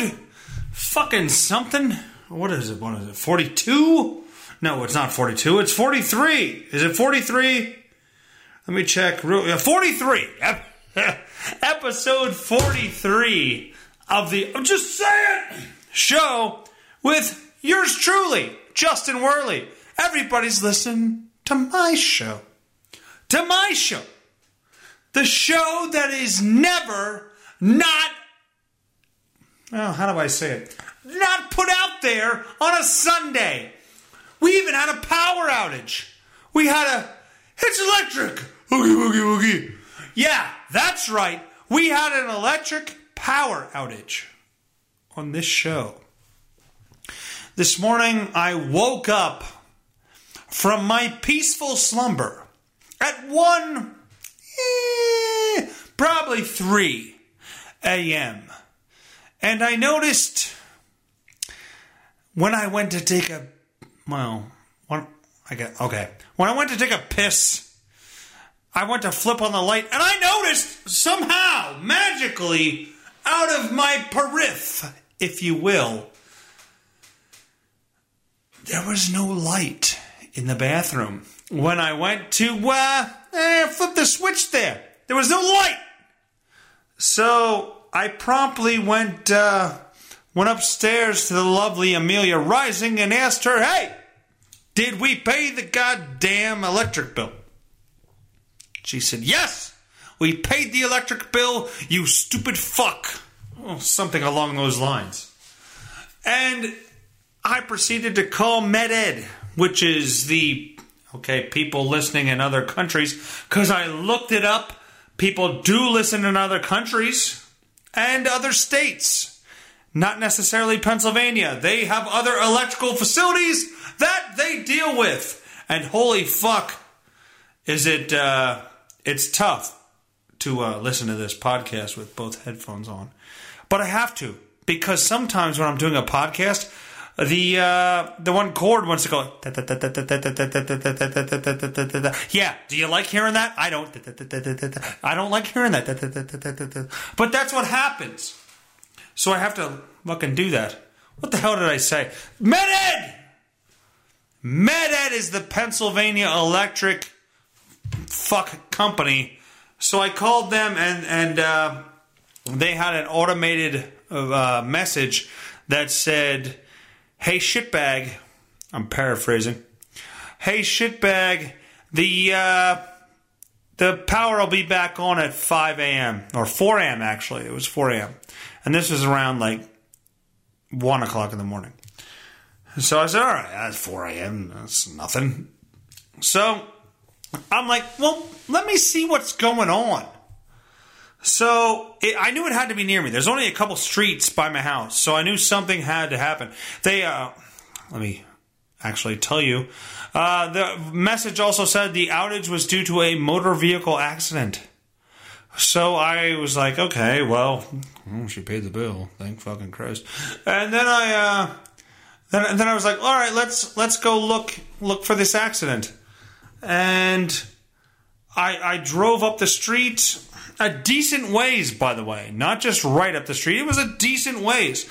episode fucking something. What is it? What is it? 42? No, it's not 42. It's 43. Is it 43? Let me check. real- yeah, 43. Episode 43 of the I'm just saying show with yours truly, Justin Werley. Everybody's listening to my show. To my show the show that is never not oh, how do I say it? Not put out there on a Sunday. We even had a power outage. We had a it's electric. Oogie woogie woogie. Yeah, that's right. We had an electric power outage on this show. This morning I woke up from my peaceful slumber at 1 eh, probably 3 a.m. And I noticed when I went to take a well, when I get okay. When I went to take a piss, I went to flip on the light and I noticed somehow, magically, out of my periph, if you will, there was no light in the bathroom. When I went to uh, eh, flip the switch there, there was no light. So I promptly went uh, went upstairs to the lovely Amelia Rising and asked her, "Hey, did we pay the goddamn electric bill?" She said, "Yes, we paid the electric bill. You stupid fuck." Oh, something along those lines. And I proceeded to call Met-Ed, which is the okay people listening in other countries, because I looked it up. People do listen in other countries and other states, not necessarily Pennsylvania. They have other electrical facilities that they deal with, and holy fuck, is it? Uh, it's tough to uh, listen to this podcast with both headphones on, but I have to because sometimes when I'm doing a podcast, the uh, the one chord wants to go. Yeah, do you like hearing that? I don't. I don't like hearing that. But that's what happens. So I have to fucking do that. What the hell did I say? Met-Ed. Met-Ed is the Pennsylvania Electric fuck company. So I called them and and uh, they had an automated uh, message that said, "Hey shitbag," I'm paraphrasing. "Hey shitbag, the uh, the power will be back on at 5 a.m. or 4 a.m. Actually, it was 4 a.m. and this was around like one o'clock in the morning." So I said, "All right, that's 4 a.m. That's nothing." So I'm like, well, let me see what's going on. So it, I knew it had to be near me. There's only a couple streets by my house, so I knew something had to happen. They, uh, let me actually tell you, uh, the message also said the outage was due to a motor vehicle accident. So I was like, okay, well, oh, she paid the bill. Thank fucking Christ. And then I, uh, then, then I was like, all right, let's let's go look look for this accident and I, I drove up the street a decent ways, by the way, not just right up the street. It was a decent ways,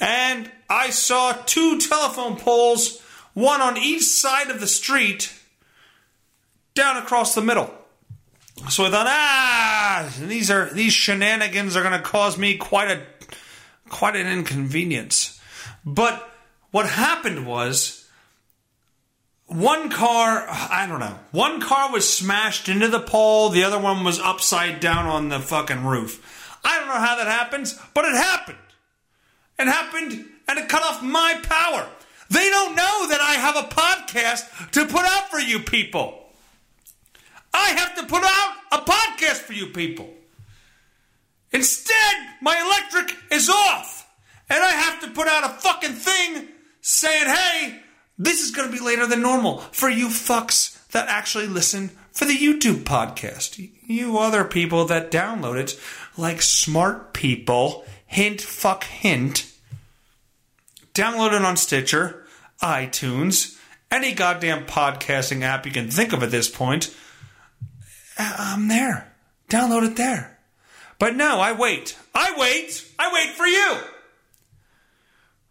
and I saw two telephone poles, one on each side of the street, down across the middle. So I thought, ah, these are these shenanigans are going to cause me quite a quite an inconvenience. But what happened was one car, I don't know, one car was smashed into the pole, the other one was upside down on the fucking roof. I don't know how that happens, but it happened. It happened and it cut off my power. They don't know that I have a podcast to put out for you people. I have to put out a podcast for you people. Instead, my electric is off, and I have to put out a fucking thing saying, hey, this is going to be later than normal for you fucks that actually listen for the YouTube podcast. You other people that download it, like smart people, hint, fuck, hint, download it on Stitcher, iTunes, any goddamn podcasting app you can think of at this point. Uh, I'm there. Download it there. But no, I wait. I wait. I wait for you.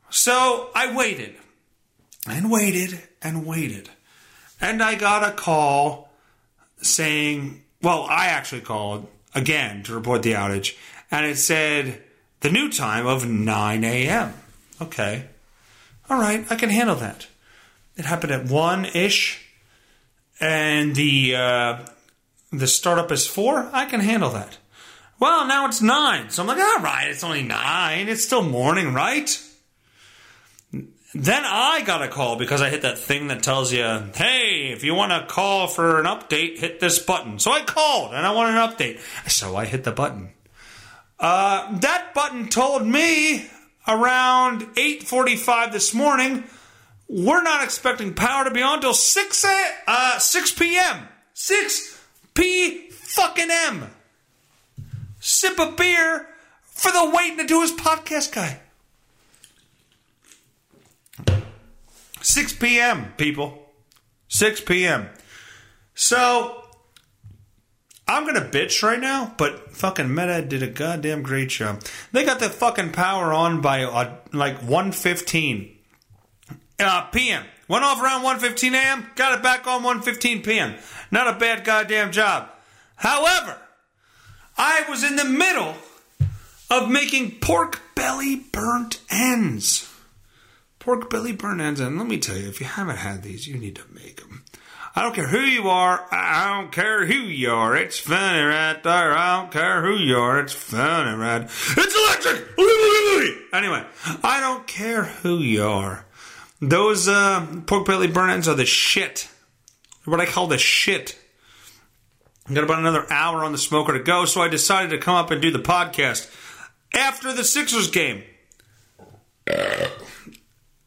So I waited and waited and waited. And I got a call saying, well, I actually called again to report the outage, and it said the new time of 9 a.m. Okay. All right, I can handle that. It happened at 1 ish, and the, uh, the startup is 4. I can handle that. Well, now it's 9. So I'm like, all right, it's only 9. It's still morning, right? Then I got a call because I hit that thing that tells you, hey, if you want to call for an update, hit this button. So I called and I want an update. So I hit the button. Uh, that button told me around 8.45 this morning, we're not expecting power to be on until 6, uh, 6 p.m. 6 p fucking m. Sip a beer for the waiting to do his podcast guy. 6 p.m., people. 6 p.m. So, I'm going to bitch right now, but fucking Met-Ed did a goddamn great job. They got the fucking power on by uh, like 1.15 uh, p.m. Went off around 1.15 a.m., got it back on 1.15 p.m. Not a bad goddamn job. However, I was in the middle of making pork belly burnt ends. Pork belly burnt ends, and let me tell you, if you haven't had these, you need to make them. I don't care who you are. I don't care who you are. It's funny right there. I don't care who you are. It's funny right. It's electric. Anyway, I don't care who you are. Those uh, pork belly burn ends are the shit. What I call the shit. I got about another hour on the smoker to go, so I decided to come up and do the podcast after the Sixers game.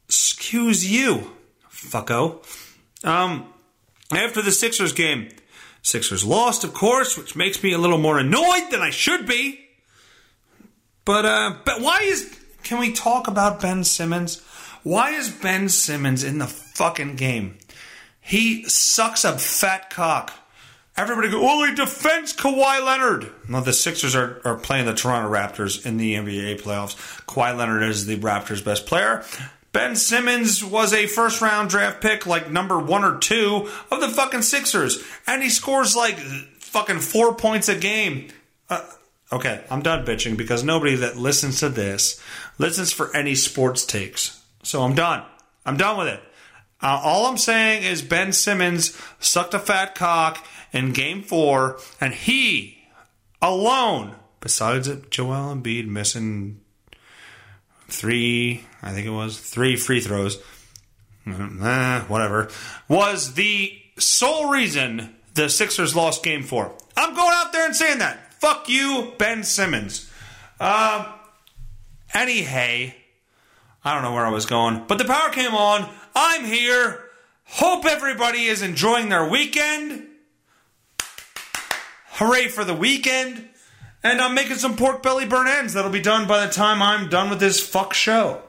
Excuse you, fucko. Um, after the Sixers game, Sixers lost, of course, which makes me a little more annoyed than I should be. But uh, but why is? Can we talk about Ben Simmons? Why is Ben Simmons in the fucking game? He sucks a fat cock. Everybody go, well, he defends Kawhi Leonard. Well, the Sixers are, are playing the Toronto Raptors in the NBA playoffs. Kawhi Leonard is the Raptors' best player. Ben Simmons was a first round draft pick, like number one or two of the fucking Sixers, and he scores like fucking four points a game. Uh, okay, I'm done bitching because nobody that listens to this listens for any sports takes. So I'm done. I'm done with it. Uh, all I'm saying is Ben Simmons sucked a fat cock in game four, and he alone, besides Joel Embiid missing three, I think it was, three free throws, eh, whatever, was the sole reason the Sixers lost game four. I'm going out there and saying that. Fuck you, Ben Simmons. Uh, anyhow, I don't know where I was going, but the power came on. I'm here. Hope everybody is enjoying their weekend. Hooray for the weekend. And I'm making some pork belly burn ends that'll be done by the time I'm done with this fuck show.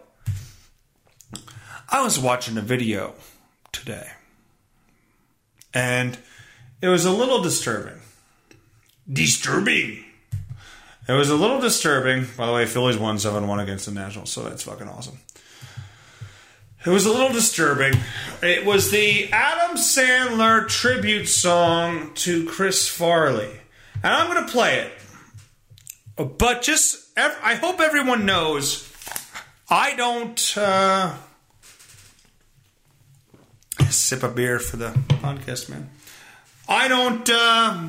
I was watching a video today, and it was a little disturbing. Disturbing. It was a little disturbing. By the way, Phillies won 7 1 against the Nationals, so that's fucking awesome. It was a little disturbing. It was the Adam Sandler tribute song to Chris Farley. And I'm going to play it. But just, I hope everyone knows I don't uh, sip a beer for the podcast, man. I don't. Uh,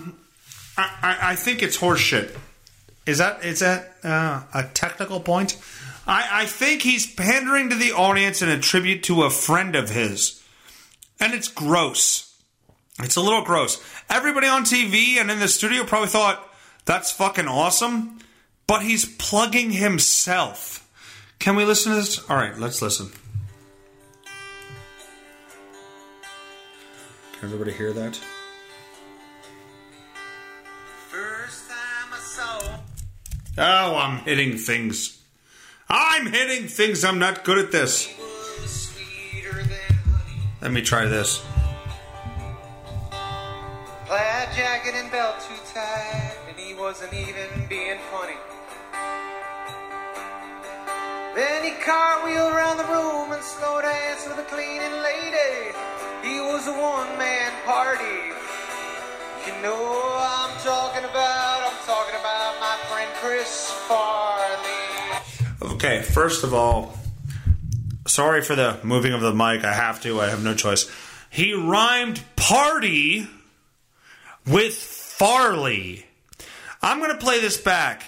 I, I think it's horseshit. Is that is that uh, a technical point? I, I think he's pandering to the audience in a tribute to a friend of his, and it's gross. It's a little gross. Everybody on TV and in the studio probably thought, That's fucking awesome. But he's plugging himself. Can we listen to this? All right, let's listen. Can everybody hear that? First time I saw Oh, I'm hitting things. I'm hitting things. I'm not good at this. he was sweeter than honey. Let me try this. Plaid jacket and belt too tight, and he wasn't even being funny. Then he cartwheeled around the room and slow danced with a cleaning lady. He was a one-man party. You know I'm talking about, I'm talking about my friend Chris Farley. Okay, first of all, sorry for the moving of the mic. I have to. I have no choice. He rhymed party with Farley. I'm going to play this back.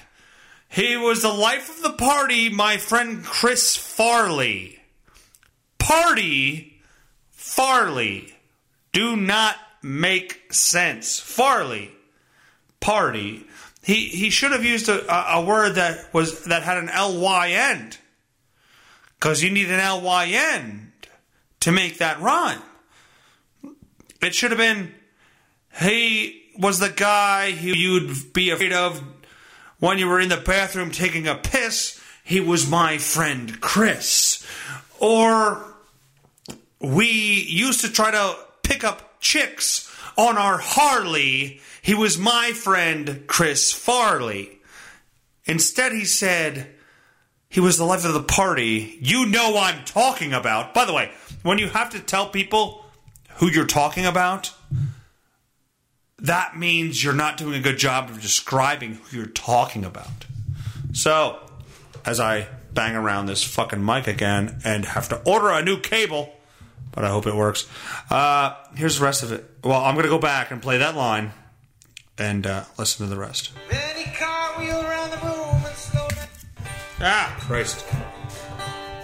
He was the life of the party, my friend Chris Farley. Party, Farley. Do not make sense. Farley, party. He he should have used a, a, word that was that had an ly end, because you need an ly end to make that rhyme. It should have been he was the guy who you'd be afraid of when you were in the bathroom taking a piss. He was my friend Chris. Or we used to try to pick up chicks on our Harley. He was my friend Chris Farley. Instead, he said, he was the life of the party. You know I'm talking about. By the way, when you have to tell people who you're talking about, that means you're not doing a good job of describing who you're talking about. So, as I bang around this fucking mic again and have to order a new cable, but I hope it works. Uh, here's the rest of it. Well, I'm going to go back and play that line and uh, listen to the rest. Then he cartwheeled around the room and slow down. Ah, Christ.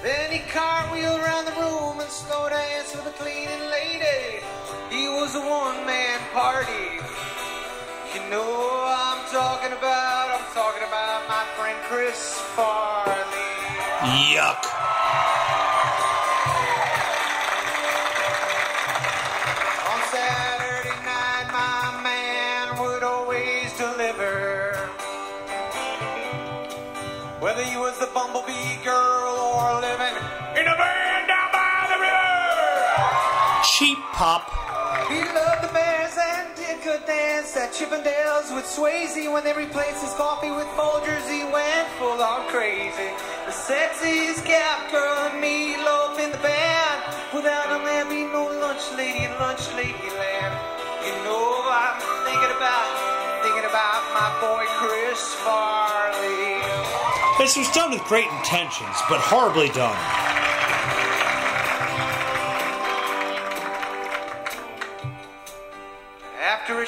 Then he cartwheeled around the room and slow danced with a cleaning lady. He was a one-man party. You know I'm talking about, I'm talking about my friend Chris Farley. Yuck. Cheap pop. He loved the Bears and did good dance at Chippendales with Swayze when they replaced his coffee with Folgers. He went full on crazy. The sexiest Gap girl and meatloaf in the band. Without him, there'd be no lunch lady in lunch lady land. You know I'm thinking about, thinking about my boy Chris Farley. This was done with great intentions, but horribly done.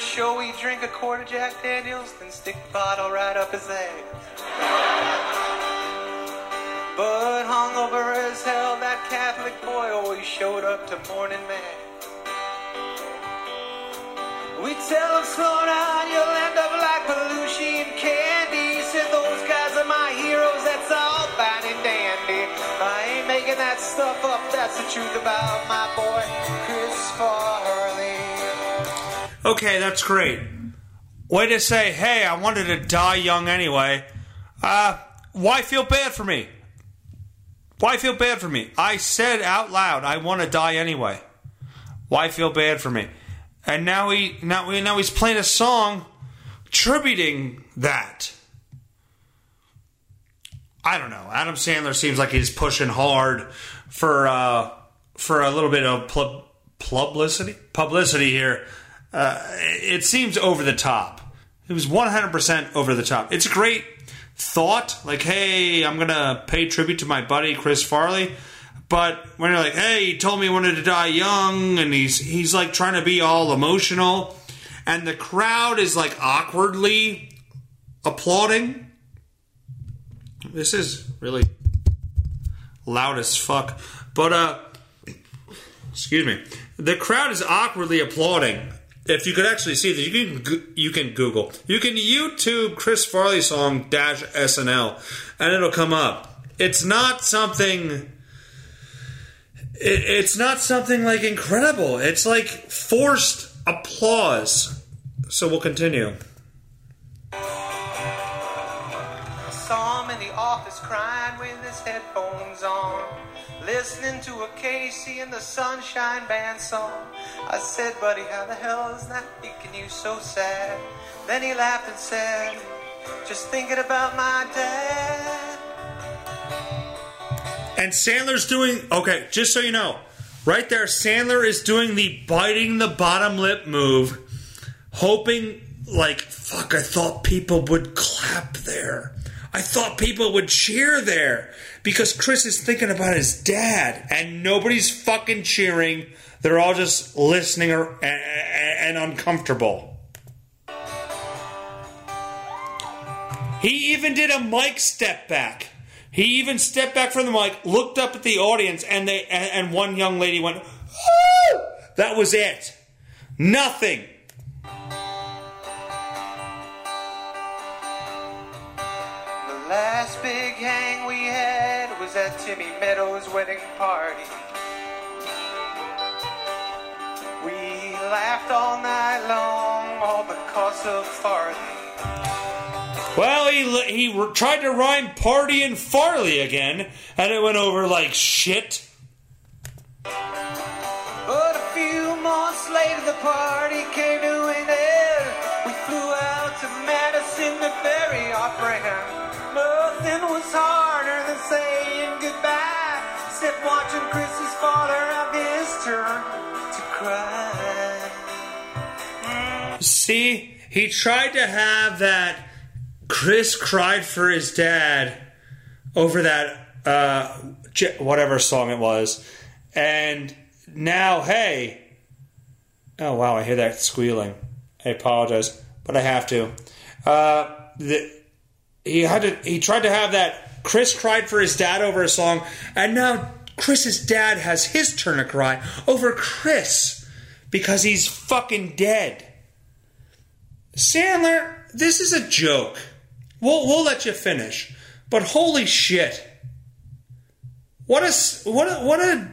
Show, we drink a quart of Jack Daniels, then stick the bottle right up his ass. But hungover as hell, that Catholic boy always showed up to morning mass. We tell him, slow down, you'll end up like Belushi and Candy. Said those guys are my heroes, that's all fine and dandy. I ain't making that stuff up, that's the truth about my Okay, that's great. Way to say, hey, I wanted to die young anyway. Uh, why feel bad for me? Why feel bad for me? I said out loud, I want to die anyway. Why feel bad for me? And now he now now he's playing a song tributing that. I don't know. Adam Sandler seems like he's pushing hard for uh, for a little bit of pub- publicity publicity here. Uh, it seems over the top. It was 100% over the top. It's a great thought, like, hey, I'm gonna pay tribute to my buddy Chris Farley. But when you're like, hey, he told me he wanted to die young, and he's he's like trying to be all emotional, and the crowd is like awkwardly applauding. This is really loud as fuck. But uh excuse me. The crowd is awkwardly applauding. If you could actually see this, you can you can Google, you can YouTube Chris Farley song dash SNL, and it'll come up. It's not something. It, it's not something like incredible. It's like forced applause. So we'll continue. Saw him in the office crying with his headphones on, listening to a KC and the Sunshine Band song. I said, buddy, how the hell is that making you so sad? Then he laughed and said, just thinking about my dad. And Sandler's doing okay. Just so you know, right there, Sandler is doing the biting the bottom lip move, hoping like fuck. I thought people would clap there. I thought people would cheer there because Chris is thinking about his dad, and nobody's fucking cheering. They're all just listening or, and, and uncomfortable. He even did a mic step back. He even stepped back from the mic, looked up at the audience, and they and, and one young lady went! That was it. Nothing. The last big hang we had was at Timmy Meadows' wedding party. We laughed all night long, all because of Farley. Well, he he tried to rhyme "party" and "Farley" again, and it went over like shit. But a few months later, the party came to an end. We flew out to Madison to bury our friend. Nothing was harder than saying except watching father have his turn to cry. See, he tried to have that. Chris cried for his dad over that uh, whatever song it was, and now hey, oh wow, I hear that squealing. I apologize, but I have to. Uh, the, he had to. He tried to have that. Chris cried for his dad over a song, and now Chris's dad has his turn to cry over Chris because he's fucking dead. Sandler, this is a joke. We'll we'll let you finish, but holy shit! What a what a what a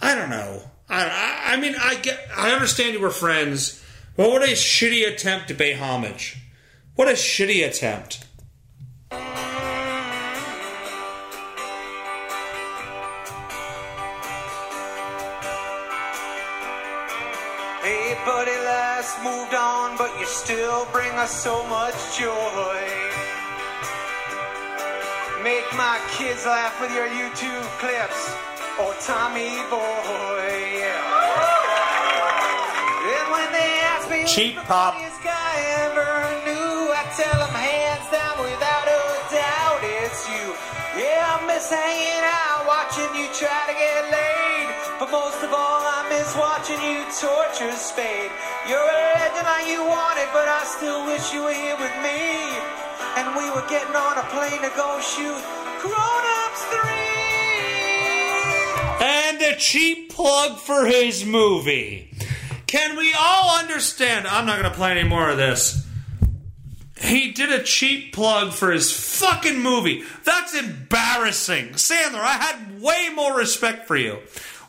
I don't know. I I, I mean I get I understand you were friends, but what a shitty attempt to pay homage. What a shitty attempt. Hey, buddy, life's moved on, but you still bring us so much joy. Make my kids laugh with your YouTube clips, oh Tommy boy. Yeah. And when they ask me Cheap pop. guy ever knew, I tell them hands down without a doubt it's you. Yeah, I miss hanging out, watching you try to get laid. But most of all, I miss watching you torture Spade. You're a legend like you wanted, but I still wish you were here with me. And we were getting on a plane to go shoot Grown Ups 3. And a cheap plug for his movie. Can we all understand? I'm not going to play any more of this. He did a cheap plug for his fucking movie. That's embarrassing. Sandler, I had way more respect for you.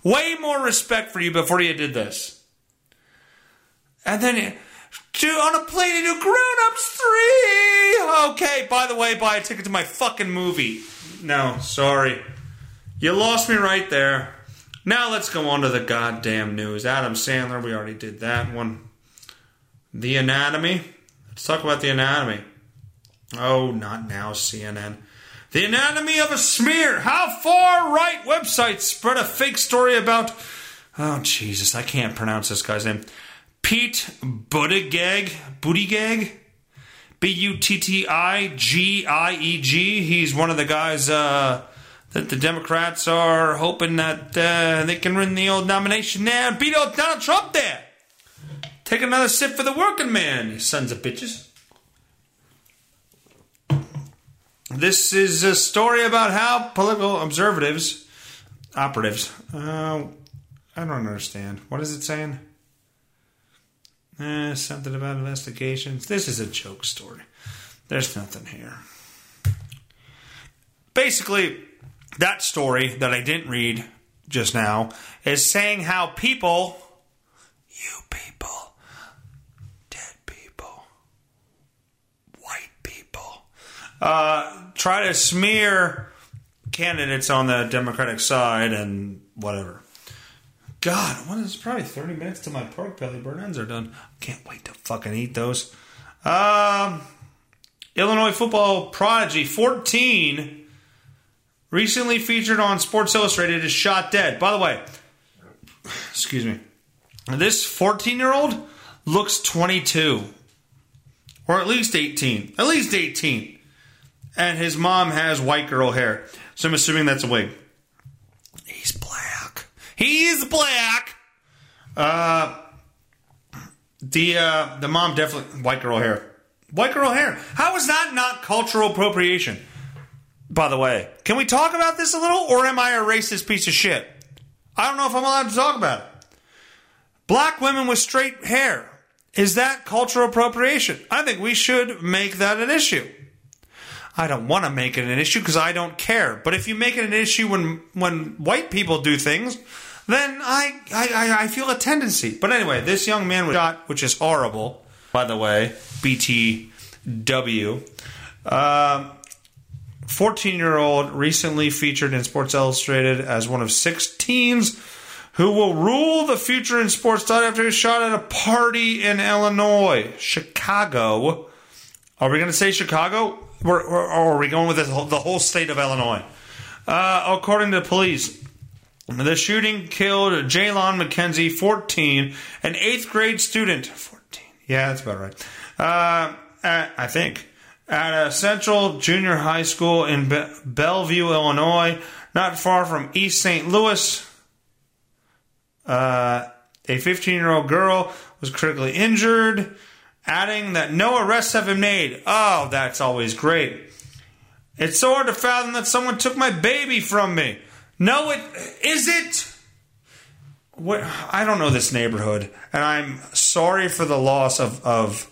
Way more respect for you before you did this. And then to, on a plane to do Grown Ups 3. Okay, by the way, buy a ticket to my fucking movie. No, sorry. You lost me right there. Now let's go on to the goddamn news. Adam Sandler, we already did that one. The Anatomy. Let's talk about the anatomy. Oh, not now, CNN. The anatomy of a smear. How far right websites spread a fake story about. Oh, Jesus, I can't pronounce this guy's name. Pete Buttigieg. Buttigieg? B U T T I G I E G. He's one of the guys uh, that the Democrats are hoping that uh, they can win the old nomination there beat old Donald Trump there. Take another sip for the working man, you sons of bitches. This is a story about how political observatives, operatives, uh, I don't understand. What is it saying? Eh, something about investigations. This is a joke story. There's nothing here. Basically, that story that I didn't read just now is saying how people, you people, dead people, white people, uh, try to smear candidates on the Democratic side and whatever. God, what is probably 30 minutes till my pork belly burn ends are done. I can't wait to fucking eat those. Um, Illinois football prodigy 14 recently featured on Sports Illustrated is shot dead. By the way, excuse me. This 14 year old looks 22 or at least 18. At least 18. And his mom has white girl hair. So I'm assuming that's a wig. He's black. He's black. Uh, the uh, the mom definitely white girl hair. White girl hair. How is that not cultural appropriation? By the way, can we talk about this a little, or am I a racist piece of shit? I don't know if I'm allowed to talk about it. Black women with straight hair. Is that cultural appropriation? I think we should make that an issue. I don't want to make it an issue because I don't care. But if you make it an issue when when white people do things, then I, I, I feel a tendency. But anyway, this young man was shot, which is horrible, by the way. BTW. Um, 14 year old recently featured in Sports Illustrated as one of six teens who will rule the future in sports after he was shot at a party in Illinois. Chicago. Are we going to say Chicago? Or, or are we going with the whole, the whole state of Illinois? Uh, according to the police, the shooting killed Jalon McKenzie, 14, an eighth grade student. 14. Yeah, that's about right. Uh, at, I think. At a Central Junior High School in Be- Bellevue, Illinois, not far from East St. Louis. Uh, a 15 year old girl was critically injured, adding that no arrests have been made. Oh, that's always great. It's so hard to fathom that someone took my baby from me. No, it is it. What, I don't know this neighborhood, and I'm sorry for the loss of, of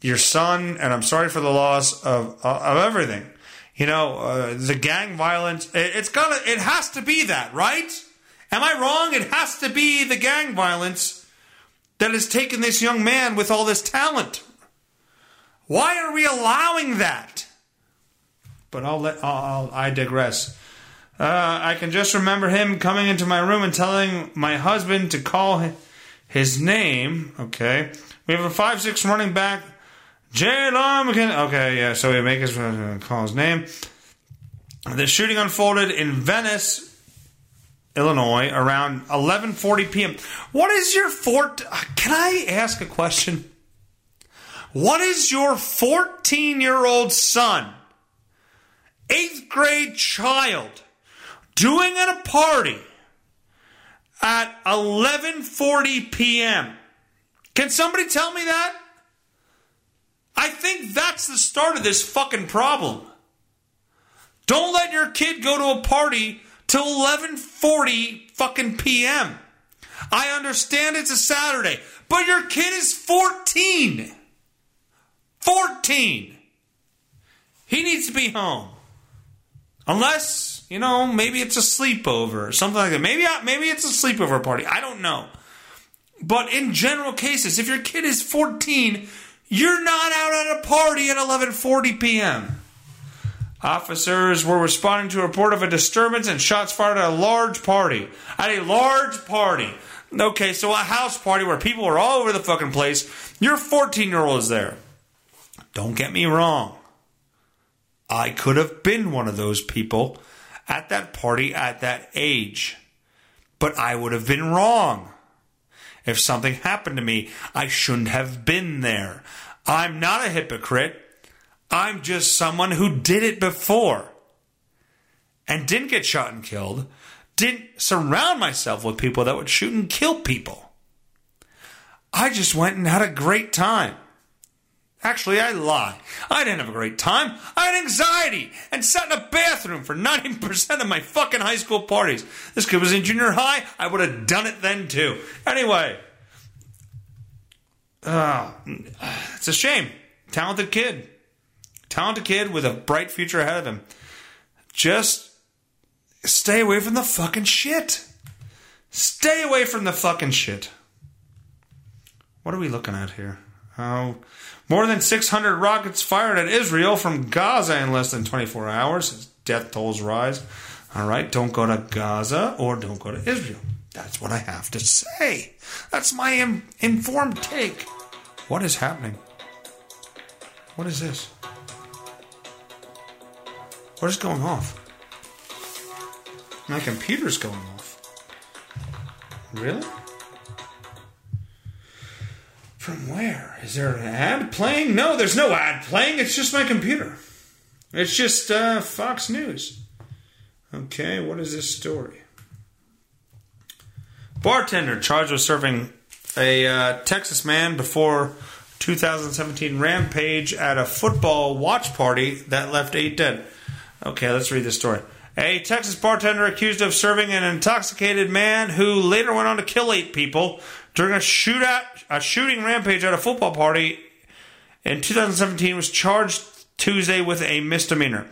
your son, and I'm sorry for the loss of of everything. You know, uh, the gang violence. It, it's gotta. It has to be that, right? Am I wrong? It has to be the gang violence that has taken this young man with all this talent. Why are we allowing that? But I'll let. I'll, I'll, I digress. Uh, I can just remember him coming into my room and telling my husband to call his name. Okay, we have a five-six running back, Jalen McKin. Okay, yeah. So we make his uh, call his name. The shooting unfolded in Venice, Illinois, around 11:40 p.m. What is your fort? Can I ask a question? What is your 14-year-old son, eighth grade child? doing at a party at 11:40 p.m. Can somebody tell me that? I think that's the start of this fucking problem. Don't let your kid go to a party till 11:40 fucking p.m. I understand it's a Saturday, but your kid is 14. 14. He needs to be home. Unless, you know, maybe it's a sleepover or something like that. Maybe maybe it's a sleepover party. I don't know. But in general cases, if your kid is 14, you're not out at a party at 11:40 p.m. Officers were responding to a report of a disturbance and shots fired at a large party. At a large party. Okay, so a house party where people are all over the fucking place. Your 14 year old is there. Don't get me wrong. I could have been one of those people at that party at that age. But I would have been wrong. If something happened to me, I shouldn't have been there. I'm not a hypocrite. I'm just someone who did it before and didn't get shot and killed, didn't surround myself with people that would shoot and kill people. I just went and had a great time. Actually, I lie. I didn't have a great time. I had anxiety and sat in a bathroom for 90% of my fucking high school parties. This kid was in junior high. I would have done it then too. Anyway, uh, it's a shame. Talented kid. Talented kid with a bright future ahead of him. Just stay away from the fucking shit. Stay away from the fucking shit. What are we looking at here? Oh, more than 600 rockets fired at Israel from Gaza in less than 24 hours death tolls rise. All right, don't go to Gaza or don't go to Israel. That's what I have to say. That's my informed take. What is happening? What is this? What is going off? My computer's going off. Really? From where? Is there an ad playing? No, there's no ad playing. It's just my computer. It's just uh, Fox News. Okay, what is this story? Bartender charged with serving a uh, Texas man before 2017 rampage at a football watch party that left eight dead. Okay, let's read this story. A Texas bartender accused of serving an intoxicated man who later went on to kill eight people during a shootout, a shooting rampage at a football party in 2017 was charged Tuesday with a misdemeanor.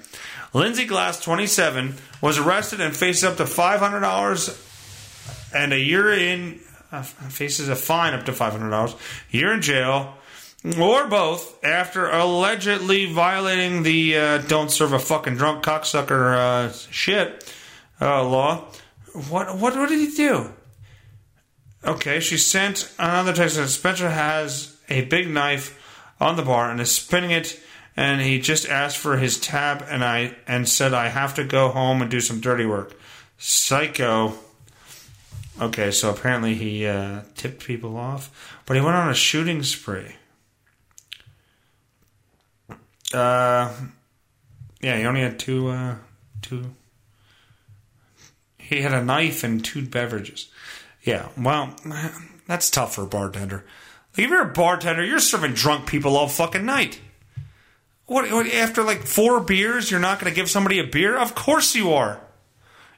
Lindsey Glass, 27, was arrested and faces up to $500 and a year in uh, faces a fine up to $500, year in jail, or both after allegedly violating the uh, "don't serve a fucking drunk cocksucker" uh, shit uh, law. What what what did he do? Okay, she sent another text that Spencer has a big knife on the bar and is spinning it and he just asked for his tab and I and said I have to go home and do some dirty work. Psycho. Okay, so apparently he uh, tipped people off, but he went on a shooting spree. Uh, yeah, he only had two, uh, two. He had a knife and two beverages. Yeah, well, that's tough for a bartender. Like if you're a bartender, you're serving drunk people all fucking night. What, what after like four beers, you're not going to give somebody a beer? Of course you are.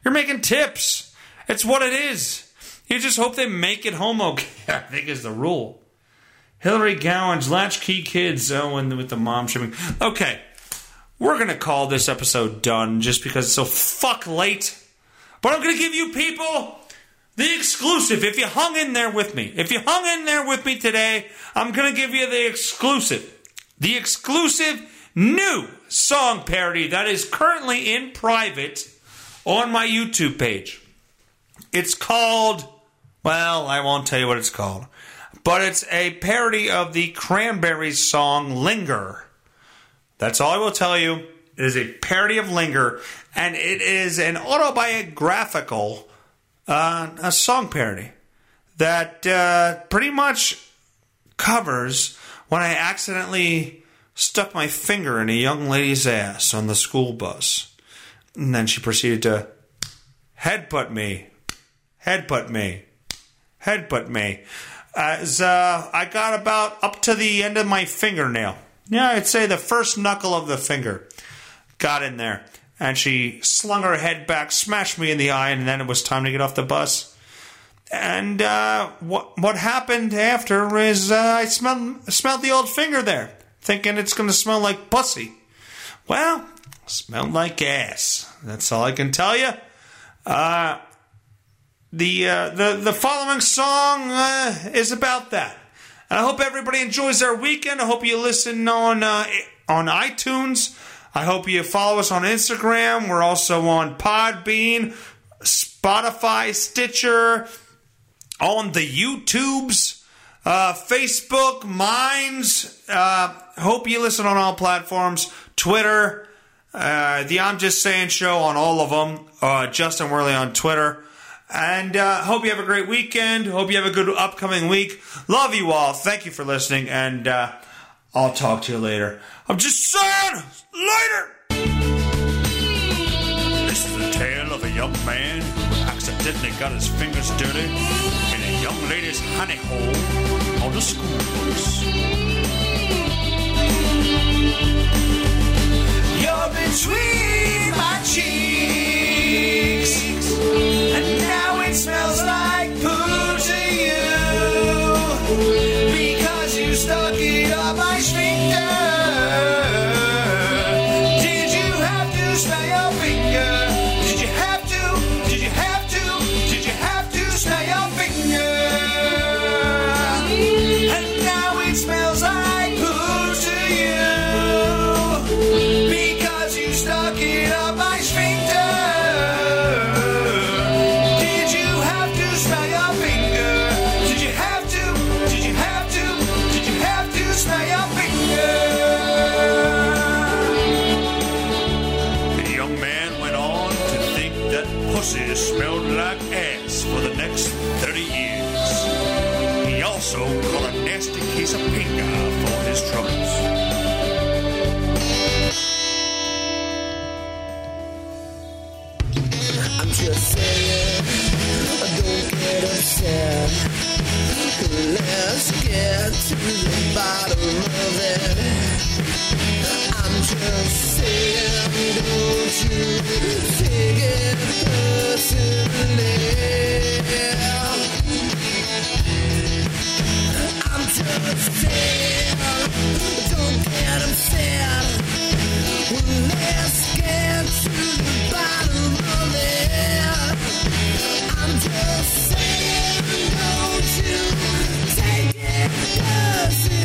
You're making tips. It's what it is. You just hope they make it home okay. I think is the rule. Hillary Gowan's latchkey kids. Oh, and with the mom shipping. Okay, we're gonna call this episode done just because it's so fuck late. But I'm gonna give you people the exclusive. If you hung in there with me, if you hung in there with me today, I'm gonna give you the exclusive. The exclusive new song parody that is currently in private on my YouTube page. It's called, well, I won't tell you what it's called, but it's a parody of the Cranberries song Linger. That's all I will tell you. It is a parody of Linger, and it is an autobiographical uh, a song parody that uh, pretty much covers when I accidentally stuck my finger in a young lady's ass on the school bus. And then she proceeded to headbutt me, headbutt me, headbutt me. As uh, I got about up to the end of my fingernail. Yeah, I'd say the first knuckle of the finger got in there. And she slung her head back, smashed me in the eye, and then it was time to get off the bus. And uh, what what happened after is uh, I smelled smelled the old finger there, thinking it's going to smell like pussy. Well, smelled like ass. That's all I can tell you. Uh, the uh, the the following song uh, is about that. And I hope everybody enjoys their weekend. I hope you listen on uh, on iTunes. I hope you follow us on Instagram. We're also on Podbean, Spotify, Stitcher, on the YouTubes, uh, Facebook, Minds. Uh, hope you listen on all platforms. Twitter, uh, the I'm Just Saying show on all of them. Uh, Justin Werley on Twitter. And uh, hope you have a great weekend. Hope you have a good upcoming week. Love you all. Thank you for listening. And uh, I'll talk to you later. I'm just saying, later. This is the tale of a young man who accidentally got his fingers dirty in a young lady's honey hole on the school bus. You're between I'm just saying, don't get upset. Let's get to the bottom of it. I'm just saying, don't you take it personally. I'm just saying, don't get upset. Let's get to the Just say no to taking the